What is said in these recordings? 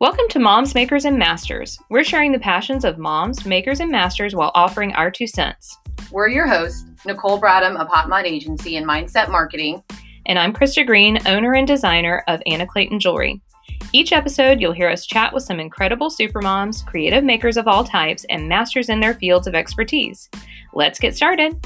Welcome to Moms, Makers, and Masters. We're sharing the passions of moms, makers, and masters while offering our two cents. We're your hosts, Nicole Bradham of Hot Mod Agency and Mindset Marketing. And I'm Krista Greene, owner and designer of Anna Clayton Jewelry. Each episode, you'll hear us chat with some incredible supermoms, creative makers of all types, and masters in their fields of expertise. Let's get started.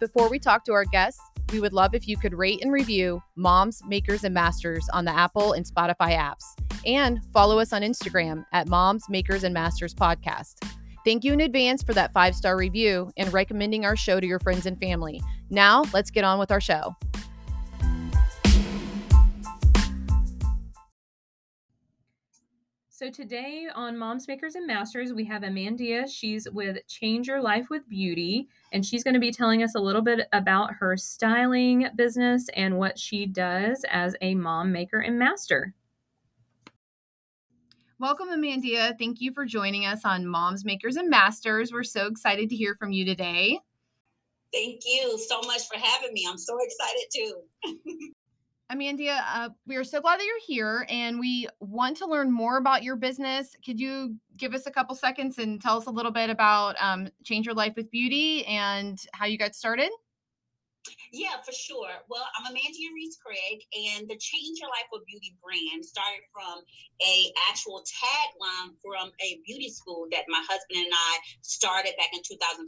Before we talk to our guests, we would love if you could rate and review Moms, Makers, and Masters on the Apple and Spotify apps. And follow us on Instagram at Moms, Makers, and Masters Podcast. Thank you in advance for that five star review and recommending our show to your friends and family. Now, let's get on with our show. So today on Moms Makers and Masters, we have Amandia. She's with Change Your Life with Beauty, and she's going to be telling us a little bit about her styling business and what she does as a mom maker and master. Welcome, Amandia. Thank you for joining us on Moms Makers and Masters. We're so excited to hear from you today. Thank you so much for having me. I'm so excited too. Amandia, uh, we are so glad that you're here and we want to learn more about your business. Could you give us a couple seconds and tell us a little bit about um, Change Your Life with Beauty and how you got started? Yeah, for sure. Well, I'm Amandia Reese Craig, and the Change Your Life with Beauty brand started from a actual tagline from a beauty school that my husband and I started back in 2014.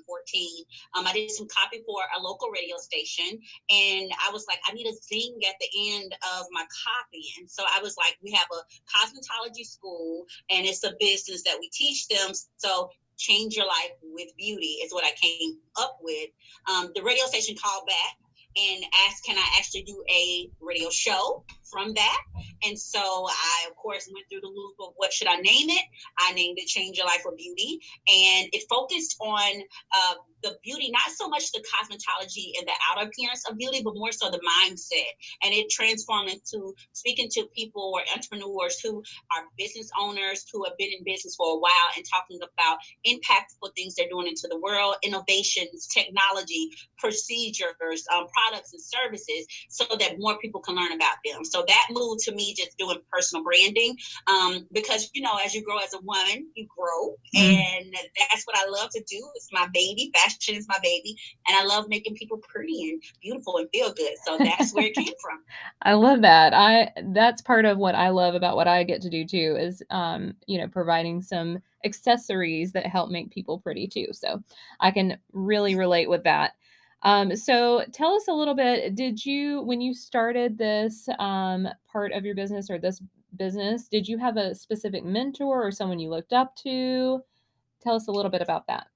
Um, I did some copy for a local radio station, and I was like, I need a zing at the end of my copy, and so I was like, we have a cosmetology school, and it's a business that we teach them. So change your life with beauty is what I came up with. Um, the radio station called back and asked, can I actually do a radio show from that? And so I, of course, went through the loop of what should I name it? I named it Change Your Life with Beauty. And it focused on uh, the beauty, not so much the cosmetology and the outer appearance of beauty, but more so the mindset. And it transformed into speaking to people or entrepreneurs who are business owners who have been in business for a while and talking about impactful things they're doing into the world, innovations, technology, procedures, um, products, and services, so that more people can learn about them. So that moved to me just doing personal branding um, because, you know, as you grow as a woman, you grow. Mm-hmm. And that's what I love to do. It's my baby. Fashion fashion is my baby, and I love making people pretty and beautiful and feel good. So that's where it came from. I love that. I that's part of what I love about what I get to do too is um, you know, providing some accessories that help make people pretty too. So I can really relate with that. Um, so tell us a little bit. Did you, when you started this um, part of your business or this business, did you have a specific mentor or someone you looked up to? Tell us a little bit about that.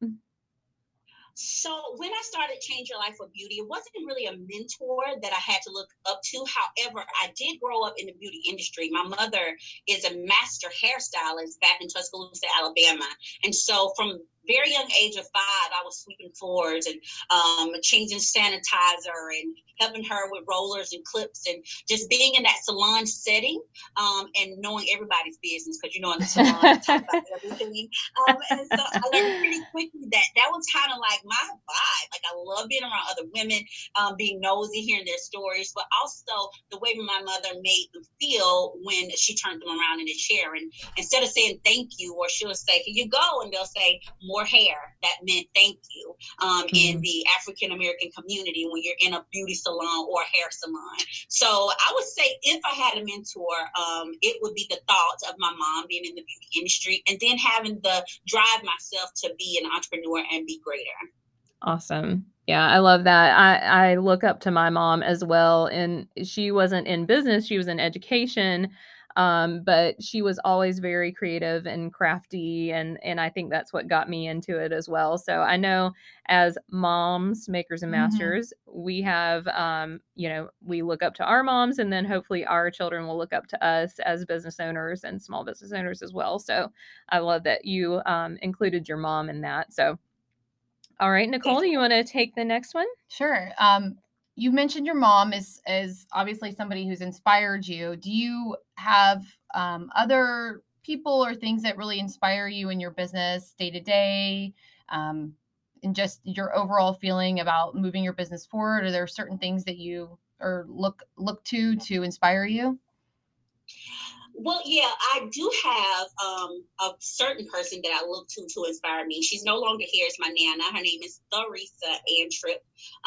So when I started Change Your Life with Beauty, it wasn't really a mentor that I had to look up to. However, I did grow up in the beauty industry. My mother is a master hairstylist back in Tuscaloosa, Alabama. And so from very young age of five, I was sweeping floors and um, changing sanitizer and helping her with rollers and clips and just being in that salon setting um, and knowing everybody's business because you know in the salon talk about everything. Um, and so I learned pretty quickly that was kind of like my vibe. Like I love being around other women, um, being nosy, hearing their stories, but also the way my mother made them feel when she turned them around in a chair. And instead of saying thank you, or she'll say, "Here you go," and they'll say more hair. That meant thank you um, mm-hmm. in the African American community when you're in a beauty salon or hair salon. So I would say if I had a mentor, um, it would be the thoughts of my mom being in the beauty industry and then having the drive myself to be an entrepreneur and be greater. Awesome. Yeah, I love that. I, I look up to my mom as well. And she wasn't in business, she was in education. Um, but she was always very creative and crafty, and and I think that's what got me into it as well. So I know as moms, makers and mm-hmm. masters, mm-hmm. we have um, you know we look up to our moms, and then hopefully our children will look up to us as business owners and small business owners as well. So I love that you um, included your mom in that. So. All right, Nicole, do you want to take the next one? Sure. Um, you mentioned your mom is is obviously somebody who's inspired you. Do you have um, other people or things that really inspire you in your business day to day, um, and just your overall feeling about moving your business forward? Are there certain things that you or look look to to inspire you? Well, yeah, I do have um, a certain person that I look to to inspire me. She's no longer here. It's my nana. Her name is Theresa Antrip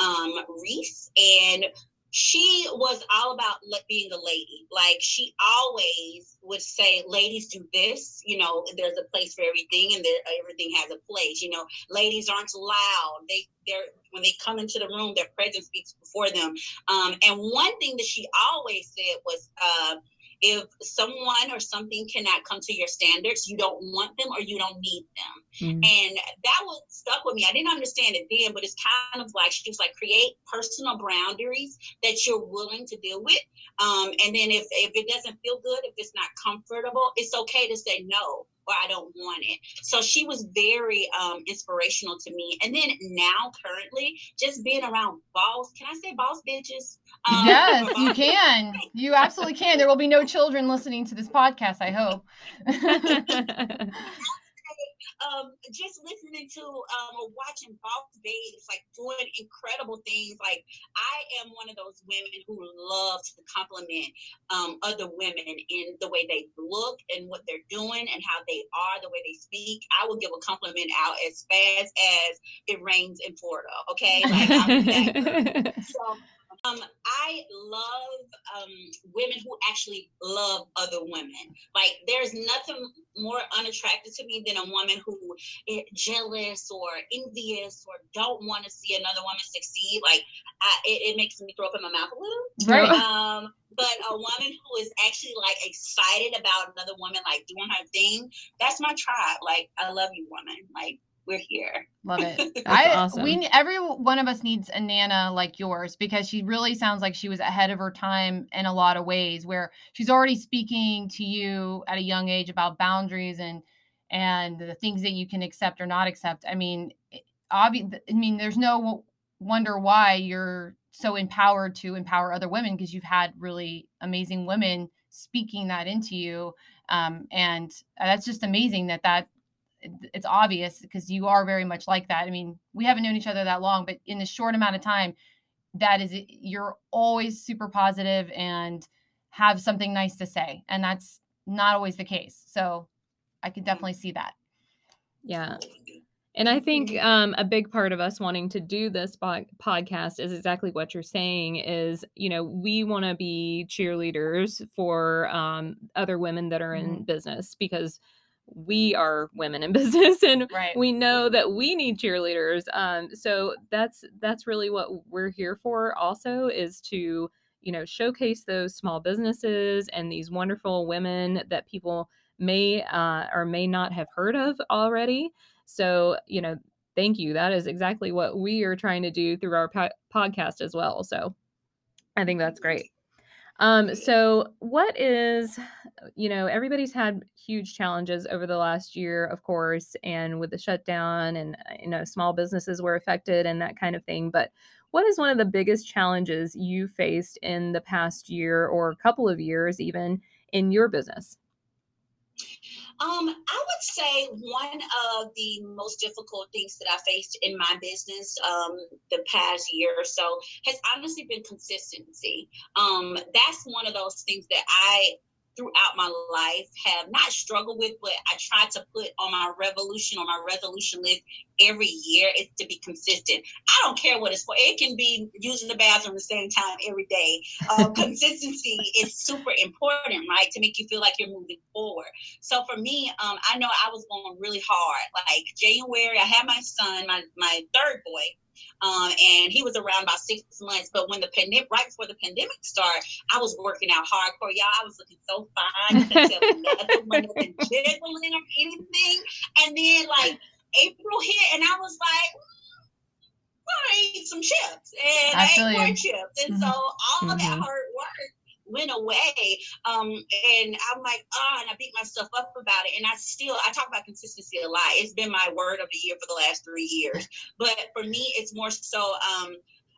um, Reese, and she was all about being a lady. Like she always would say, "Ladies do this." You know, there's a place for everything, and there, everything has a place. You know, ladies aren't loud. They they're when they come into the room, their presence speaks before them. Um, and one thing that she always said was. Uh, if someone or something cannot come to your standards, you don't want them or you don't need them. Mm-hmm. And that was stuck with me. I didn't understand it then, but it's kind of like she was like create personal boundaries that you're willing to deal with. Um, and then if if it doesn't feel good, if it's not comfortable, it's okay to say no or I don't want it. So she was very um, inspirational to me. And then now, currently, just being around boss, can I say boss bitches? Um, yes, you can. You absolutely can. There will be no children listening to this podcast, I hope. um, just listening to um, or watching boss babes like doing incredible things. Like I am one of those women who love to compliment um, other women in the way they look and what they're doing and how they are, the way they speak. I will give a compliment out as fast as it rains in Florida. Okay, like, so um, I love um, women who actually love other women. Like, there's nothing more unattractive to me than a woman who is jealous or envious or don't want to see another woman succeed. Like, I, it, it, makes me throw up in my mouth a little. Right. Um, but a woman who is actually like excited about another woman like doing her thing, that's my tribe. Like, I love you, woman. Like, we're here. Love it. I awesome. we every one of us needs a nana like yours because she really sounds like she was ahead of her time in a lot of ways where she's already speaking to you at a young age about boundaries and and the things that you can accept or not accept. I mean, obvious I mean there's no wonder why you're so empowered to empower other women because you've had really amazing women speaking that into you um, and that's just amazing that that it's obvious because you are very much like that. I mean, we haven't known each other that long, but in the short amount of time, that is you're always super positive and have something nice to say, and that's not always the case. So I can definitely see that. Yeah. And I think um, a big part of us wanting to do this bo- podcast is exactly what you're saying is, you know, we want to be cheerleaders for um, other women that are in mm-hmm. business because we are women in business and right. we know that we need cheerleaders um, so that's that's really what we're here for also is to you know showcase those small businesses and these wonderful women that people may uh, or may not have heard of already. So you know thank you. That is exactly what we are trying to do through our po- podcast as well so i think that's great um, so what is, you know, everybody's had huge challenges over the last year, of course, and with the shutdown and, uh, you know, small businesses were affected and that kind of thing. But what is one of the biggest challenges you faced in the past year or couple of years, even in your business? Um, I would say one of the most difficult things that I faced in my business um, the past year or so has honestly been consistency. Um, that's one of those things that I throughout my life have not struggled with, but I try to put on my revolution or my resolution list every year is to be consistent. I don't care what it's for. It can be using the bathroom the same time every day. Uh, consistency is super important, right? To make you feel like you're moving forward. So for me, um, I know I was going really hard. Like January, I had my son, my, my third boy, um, and he was around about six months. But when the pandemic, right before the pandemic started, I was working out hardcore. Y'all, I was looking so fine. You could tell nothing, nothing jiggling or anything. And then like April hit, and I was like, I eat some chips and I, I ate more chips. And mm-hmm. so all mm-hmm. of that hard work went away. Um, and I'm like, oh, and I beat myself up about it. And I still, I talk about consistency a lot. It's been my word of the year for the last three years. But for me, it's more so, um,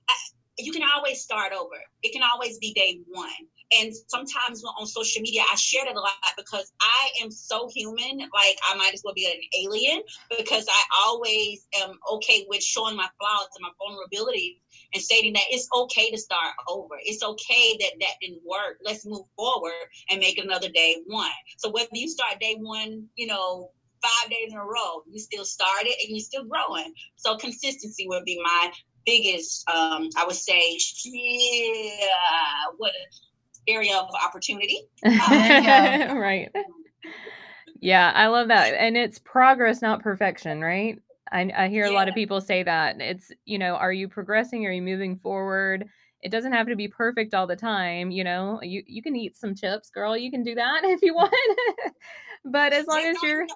I, you can always start over. It can always be day one. And sometimes on social media i share it a lot because i am so human like i might as well be an alien because i always am okay with showing my flaws and my vulnerabilities and stating that it's okay to start over. It's okay that that didn't work. Let's move forward and make another day one. So whether you start day one you know five days in a row you still started and you're still growing. So consistency would be my biggest um i would say yeah what area of opportunity. Um, right. Yeah, I love that. And it's progress, not perfection, right? I, I hear yeah. a lot of people say that. It's, you know, are you progressing? Are you moving forward? It doesn't have to be perfect all the time, you know. You you can eat some chips, girl. You can do that if you want. but as long as you're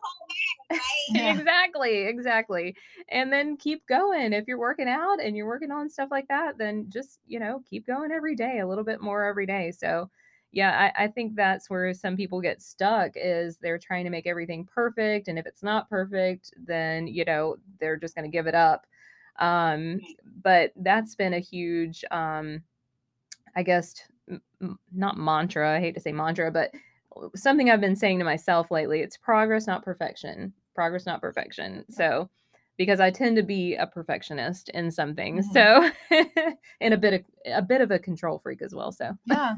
exactly, exactly. And then keep going. If you're working out and you're working on stuff like that, then just, you know, keep going every day, a little bit more every day. So yeah, I, I think that's where some people get stuck is they're trying to make everything perfect. And if it's not perfect, then, you know, they're just going to give it up. Um, but that's been a huge, um, I guess, m- not mantra. I hate to say mantra, but something I've been saying to myself lately. It's progress, not perfection. Progress, not perfection. So, because I tend to be a perfectionist in some things, mm-hmm. so and a bit of a bit of a control freak as well. So yeah,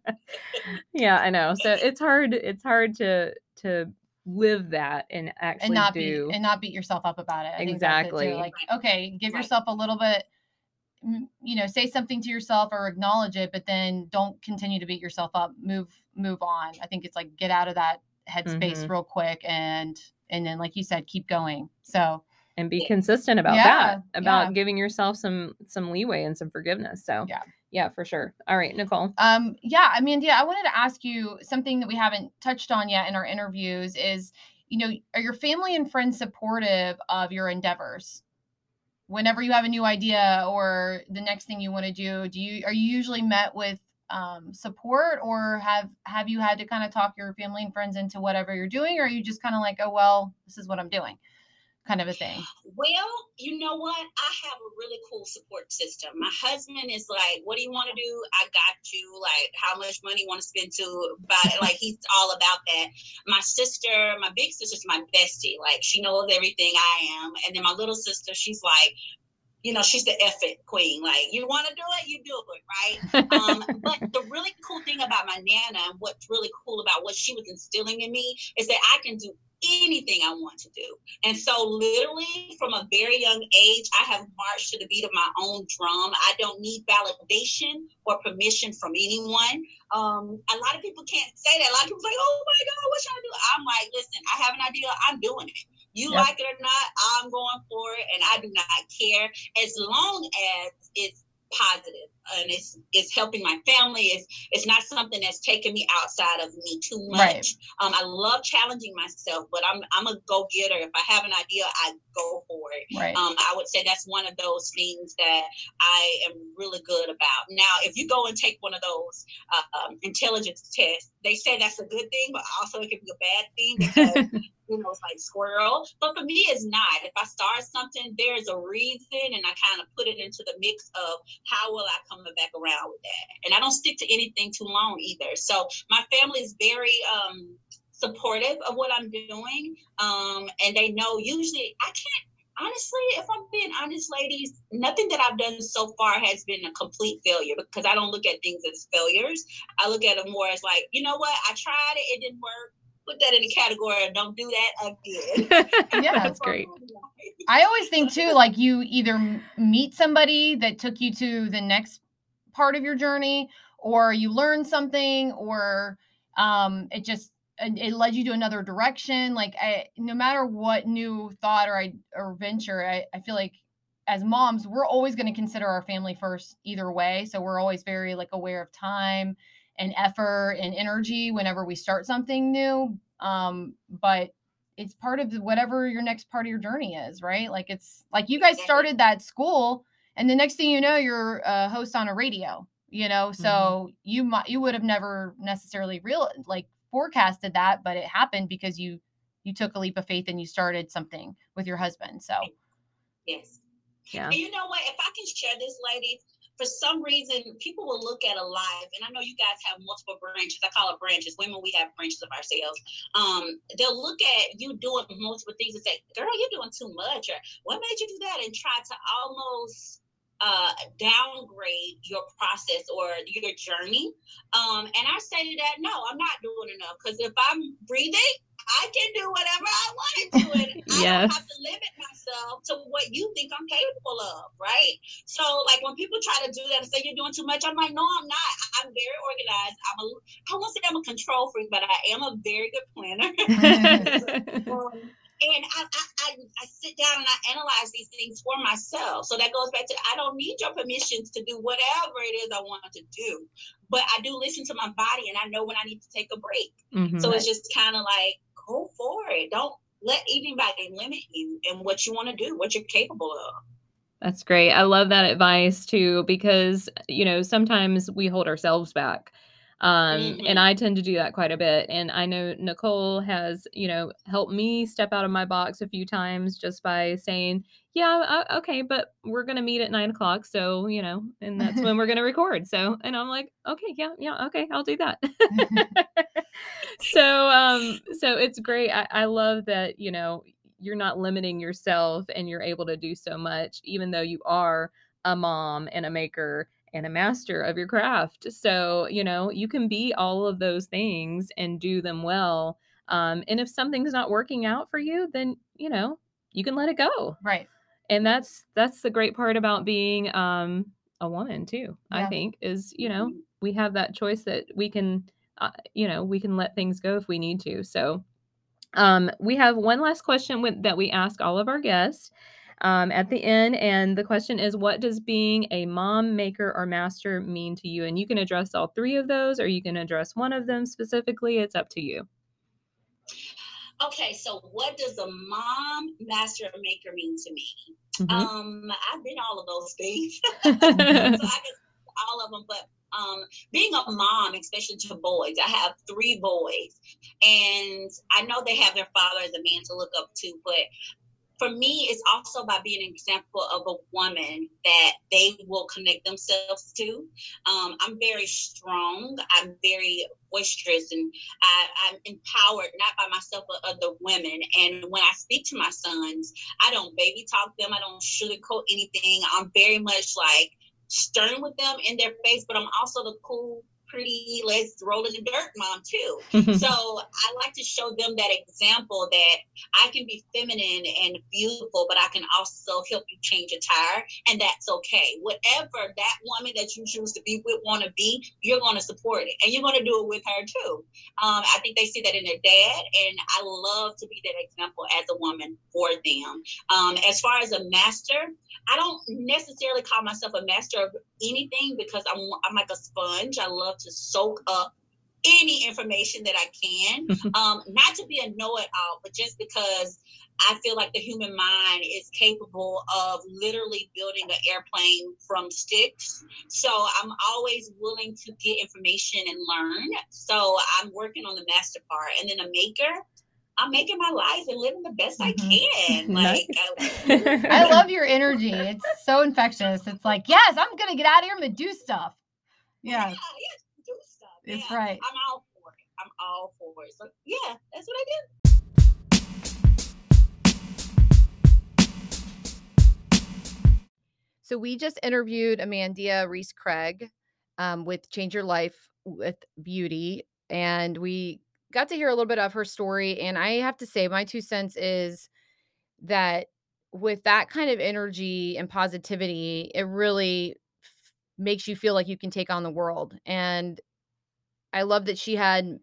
yeah, I know. So it's hard. It's hard to to live that and actually and not do beat, and not beat yourself up about it. I exactly. Like okay, give yourself a little bit you know say something to yourself or acknowledge it but then don't continue to beat yourself up move move on i think it's like get out of that headspace mm-hmm. real quick and and then like you said keep going so and be consistent about yeah, that about yeah. giving yourself some some leeway and some forgiveness so yeah yeah for sure. All right nicole. Um yeah i mean yeah i wanted to ask you something that we haven't touched on yet in our interviews is you know are your family and friends supportive of your endeavors? Whenever you have a new idea or the next thing you want to do do you are you usually met with um, support or have have you had to kind of talk your family and friends into whatever you're doing or are you just kind of like oh well this is what i'm doing kind of a thing? Well you know what? I have a really cool support system. My husband is like what do you want to do? I got you like how much money you want to spend to buy like he's all about that. My sister my big sister's my bestie. Like she knows everything i am. And then my little sister she's like you know, she's the effort queen. Like, you want to do it, you do it, right? um, but the really cool thing about my nana, and what's really cool about what she was instilling in me, is that I can do anything I want to do. And so, literally, from a very young age, I have marched to the beat of my own drum. I don't need validation or permission from anyone. Um, a lot of people can't say that. A lot of people like, oh my God, what should I do? I'm like, listen, I have an idea, I'm doing it. You yep. like it or not, I'm going for it, and I do not care as long as it's positive and it's it's helping my family it's it's not something that's taking me outside of me too much right. um i love challenging myself but i'm i'm a go-getter if i have an idea i go for it right. um i would say that's one of those things that i am really good about now if you go and take one of those uh, um, intelligence tests they say that's a good thing but also it can be a bad thing because you know, it's like squirrel. But for me, it's not. If I start something, there's a reason, and I kind of put it into the mix of how will I come back around with that. And I don't stick to anything too long either. So my family is very um, supportive of what I'm doing, um, and they know usually I can't. Honestly, if I'm being honest, ladies, nothing that I've done so far has been a complete failure because I don't look at things as failures. I look at them more as like, you know what, I tried it, it didn't work put that in the category of don't do that again. yeah, that's great. I always think too, like you either meet somebody that took you to the next part of your journey, or you learn something, or um, it just it led you to another direction. Like I, no matter what new thought or I or venture, I, I feel like as moms, we're always going to consider our family first either way. So we're always very like aware of time and effort and energy whenever we start something new. Um, but it's part of whatever your next part of your journey is, right? Like it's like you guys started that school, and the next thing you know, you're a host on a radio. You know, so mm-hmm. you might you would have never necessarily real like forecasted that, but it happened because you you took a leap of faith and you started something with your husband. So yes, yeah. And you know what? If I can share this, lady, for some reason, people will look at a life, and I know you guys have multiple branches. I call it branches. Women, we have branches of ourselves. Um, they'll look at you doing multiple things and say, "Girl, you're doing too much," or "What made you do that?" and try to almost uh, downgrade your process or your journey. Um, and I say to that, no, I'm not doing enough because if I'm breathing, I can do whatever I want to do. It. yes. I don't have to limit myself to what you think I'm capable of, right? So, like when people try to do that and say you're doing too much, I'm like, no, I'm not. I'm very organized. I'm a, I won't say I'm a control freak, but I am a very good planner. um, and I, I, I, sit down and I analyze these things for myself. So that goes back to I don't need your permissions to do whatever it is I want to do, but I do listen to my body and I know when I need to take a break. Mm-hmm. So it's just kind of like go for it. Don't let anybody limit you in what you want to do, what you're capable of. That's great. I love that advice too, because you know sometimes we hold ourselves back um, mm-hmm. And I tend to do that quite a bit. And I know Nicole has, you know, helped me step out of my box a few times just by saying, yeah, uh, okay, but we're going to meet at nine o'clock. So, you know, and that's when we're going to record. So, and I'm like, okay, yeah, yeah, okay, I'll do that. so, um, so it's great. I, I love that, you know, you're not limiting yourself and you're able to do so much, even though you are a mom and a maker and a master of your craft. So, you know, you can be all of those things and do them well. Um, and if something's not working out for you, then, you know, you can let it go. Right. And that's that's the great part about being um a woman too. Yeah. I think is, you know, mm-hmm. we have that choice that we can uh, you know, we can let things go if we need to. So, um we have one last question with, that we ask all of our guests um, at the end. And the question is, what does being a mom, maker, or master mean to you? And you can address all three of those, or you can address one of them specifically. It's up to you. Okay, so what does a mom, master, or maker mean to me? Mm-hmm. Um, I've been all of those things. so all of them, but um, being a mom, especially to boys, I have three boys, and I know they have their father as a man to look up to, but for me, it's also by being an example of a woman that they will connect themselves to. Um, I'm very strong. I'm very boisterous, and I, am empowered not by myself but other women. And when I speak to my sons, I don't baby talk them. I don't sugarcoat anything. I'm very much like stern with them in their face, but I'm also the cool pretty, let's roll in the dirt mom too. so I like to show them that example that I can be feminine and beautiful, but I can also help you change a tire, and that's okay. Whatever that woman that you choose to be with want to be, you're going to support it, and you're going to do it with her too. Um, I think they see that in their dad, and I love to be that example as a woman for them. Um, as far as a master, I don't necessarily call myself a master of anything because I'm I'm like a sponge. I love to soak up any information that I can. um, not to be a know-it-all, but just because I feel like the human mind is capable of literally building an airplane from sticks. So I'm always willing to get information and learn. So I'm working on the master part. And then a maker, I'm making my life and living the best I mm-hmm. can. Like I, I love your energy. It's so infectious. It's like, yes, I'm gonna get out of here and do stuff. Yeah. Yeah, yeah do stuff. It's yeah, right. I'm all for it. I'm all for it. So yeah, that's what I do. So we just interviewed Amandia Reese Craig um, with Change Your Life with Beauty, and we got to hear a little bit of her story. And I have to say, my two cents is that with that kind of energy and positivity, it really f- makes you feel like you can take on the world. And I love that she had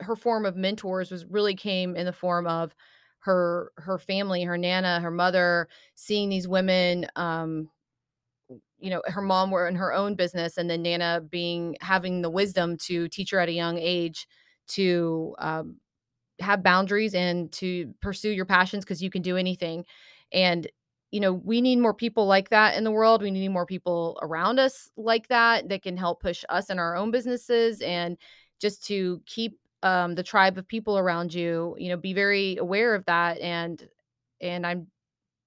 her form of mentors was really came in the form of her her family, her nana, her mother, seeing these women um you know her mom were in her own business and then nana being having the wisdom to teach her at a young age to um, have boundaries and to pursue your passions because you can do anything. And, you know, we need more people like that in the world. We need more people around us like that that can help push us in our own businesses and just to keep um, the tribe of people around you, you know, be very aware of that. And, and I'm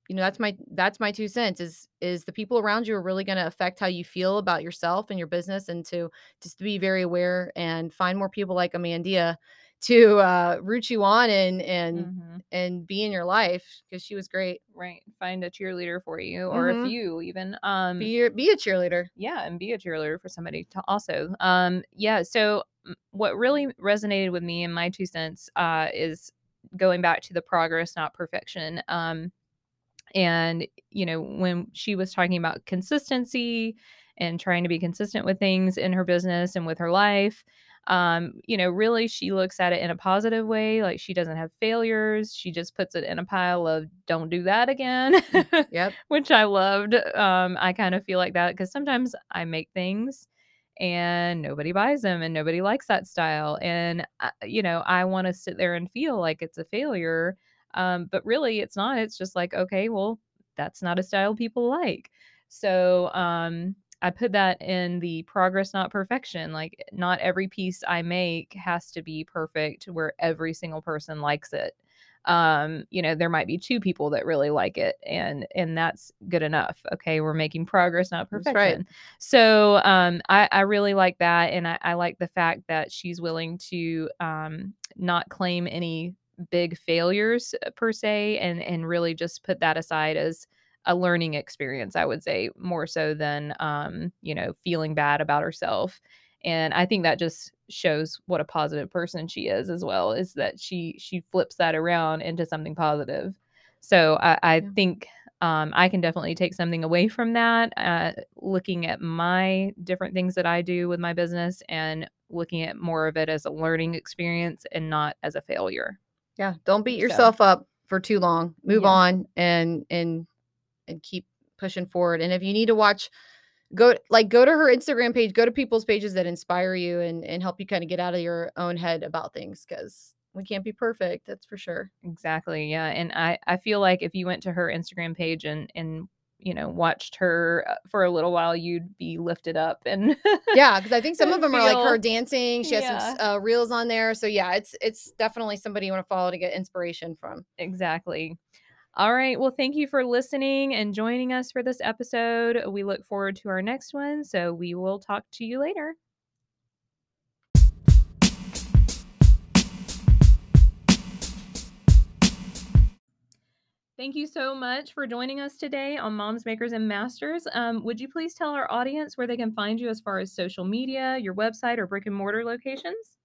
you know that's my that's my two cents is is the people around you are really going to affect how you feel about yourself and your business and to just to be very aware and find more people like amandia to uh root you on and and Mhm. and be in your life because she was great Right. Find a cheerleader for you or a Mhm. few even. Um be your be a cheerleader yeah and be a cheerleader for somebody to also um yeah so what really resonated with me in my two cents uh is going back to the progress not perfection um and you know when she was talking about consistency and trying to be consistent with things in her business and with her life um you know really she looks at it in a positive way like she doesn't have failures she just puts it in a pile of don't do that again yep which I loved. Um, I kind of feel like that because sometimes I make things and nobody buys them and nobody likes that style. And, I, you know, I want to sit there and feel like it's a failure. Um, but really, it's not. It's just like, okay, well, that's not a style people like. So, um, I put that in the progress, not perfection. Like, not every piece I make has to be perfect where every single person likes it um you know there might be two people that really like it and and that's good enough okay we're making progress not perfection right. so um i i really like that and i, I like the fact that she's willing to um not claim any big failures uh, per se and and really just put that aside as a learning experience i would say more so than um you know feeling bad about herself and i think that just shows what a positive person she is as well is that she she flips that around into something positive so i, I Yeah. think um, i can definitely take something away from that uh, looking at my different things that i do with my business and looking at more of it as a learning experience and not as a failure yeah don't beat So- yourself up for too long move Yeah. on and and and keep pushing forward and if you need to watch go like go to her instagram page go to people's pages that inspire you and and help you kind of get out of your own head about things because we can't be perfect that's for sure Exactly. Yeah. And I, I feel like if you went to her Instagram page and, and, you know, watched her uh, for a little while, you'd be lifted up and yeah because i think some of them are like her dancing she has some uh, reels on there so yeah it's it's definitely somebody you want to follow to get inspiration from exactly. All right. Well, thank you for listening and joining us for this episode. We look forward to our next one. So we will talk to you later. Thank you so much for joining us today on Moms, Makers, and Masters. Um, would you please tell our audience where they can find you as far as social media, your website, or brick and mortar locations?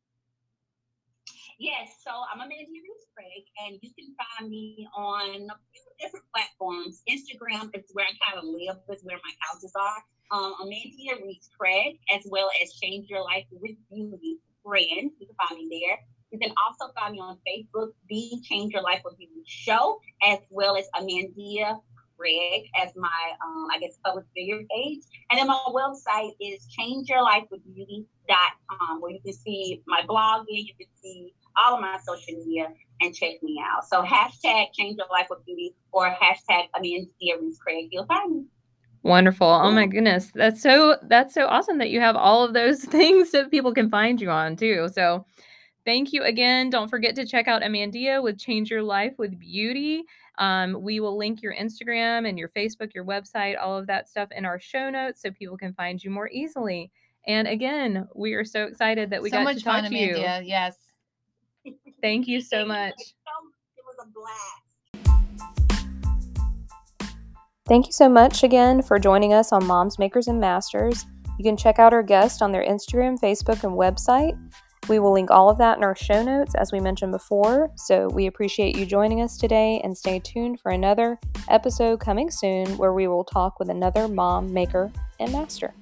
Yes, so I'm Amandia Craig, and you can find me on a few different platforms. Instagram is where I kind of live, is where my houses are. Um, Amandia Reese Craig, as well as Change Your Life with Beauty brand. You can find me there. You can also find me on Facebook, the Change Your Life with Beauty show, as well as Amandia Craig as my, um, I guess, public figure page. And then my website is changeyourlifewithbeauty.com, where you can see my blogging, you can see all of my social media and check me out. So hashtag change your life with beauty or hashtag Amandia Reese Craig. You'll find me. Wonderful. Oh my goodness. That's so that's so awesome that you have all of those things that people can find you on too. So thank you again. Don't forget to check out Amandia with Change Your Life with Beauty. Um, we will link your Instagram and your Facebook, your website, all of that stuff in our show notes so people can find you more easily. And again, we are so excited that we so got much to talk fun to you. Amandia. yes Thank you so Thank much. so It was a blast. Thank you so much again for joining us on Moms, Makers, and Masters. You can check out our guest on their Instagram, Facebook, and website. We will link all of that in our show notes, as we mentioned before. So we appreciate you joining us today and stay tuned for another episode coming soon where we will talk with another mom, maker, and master.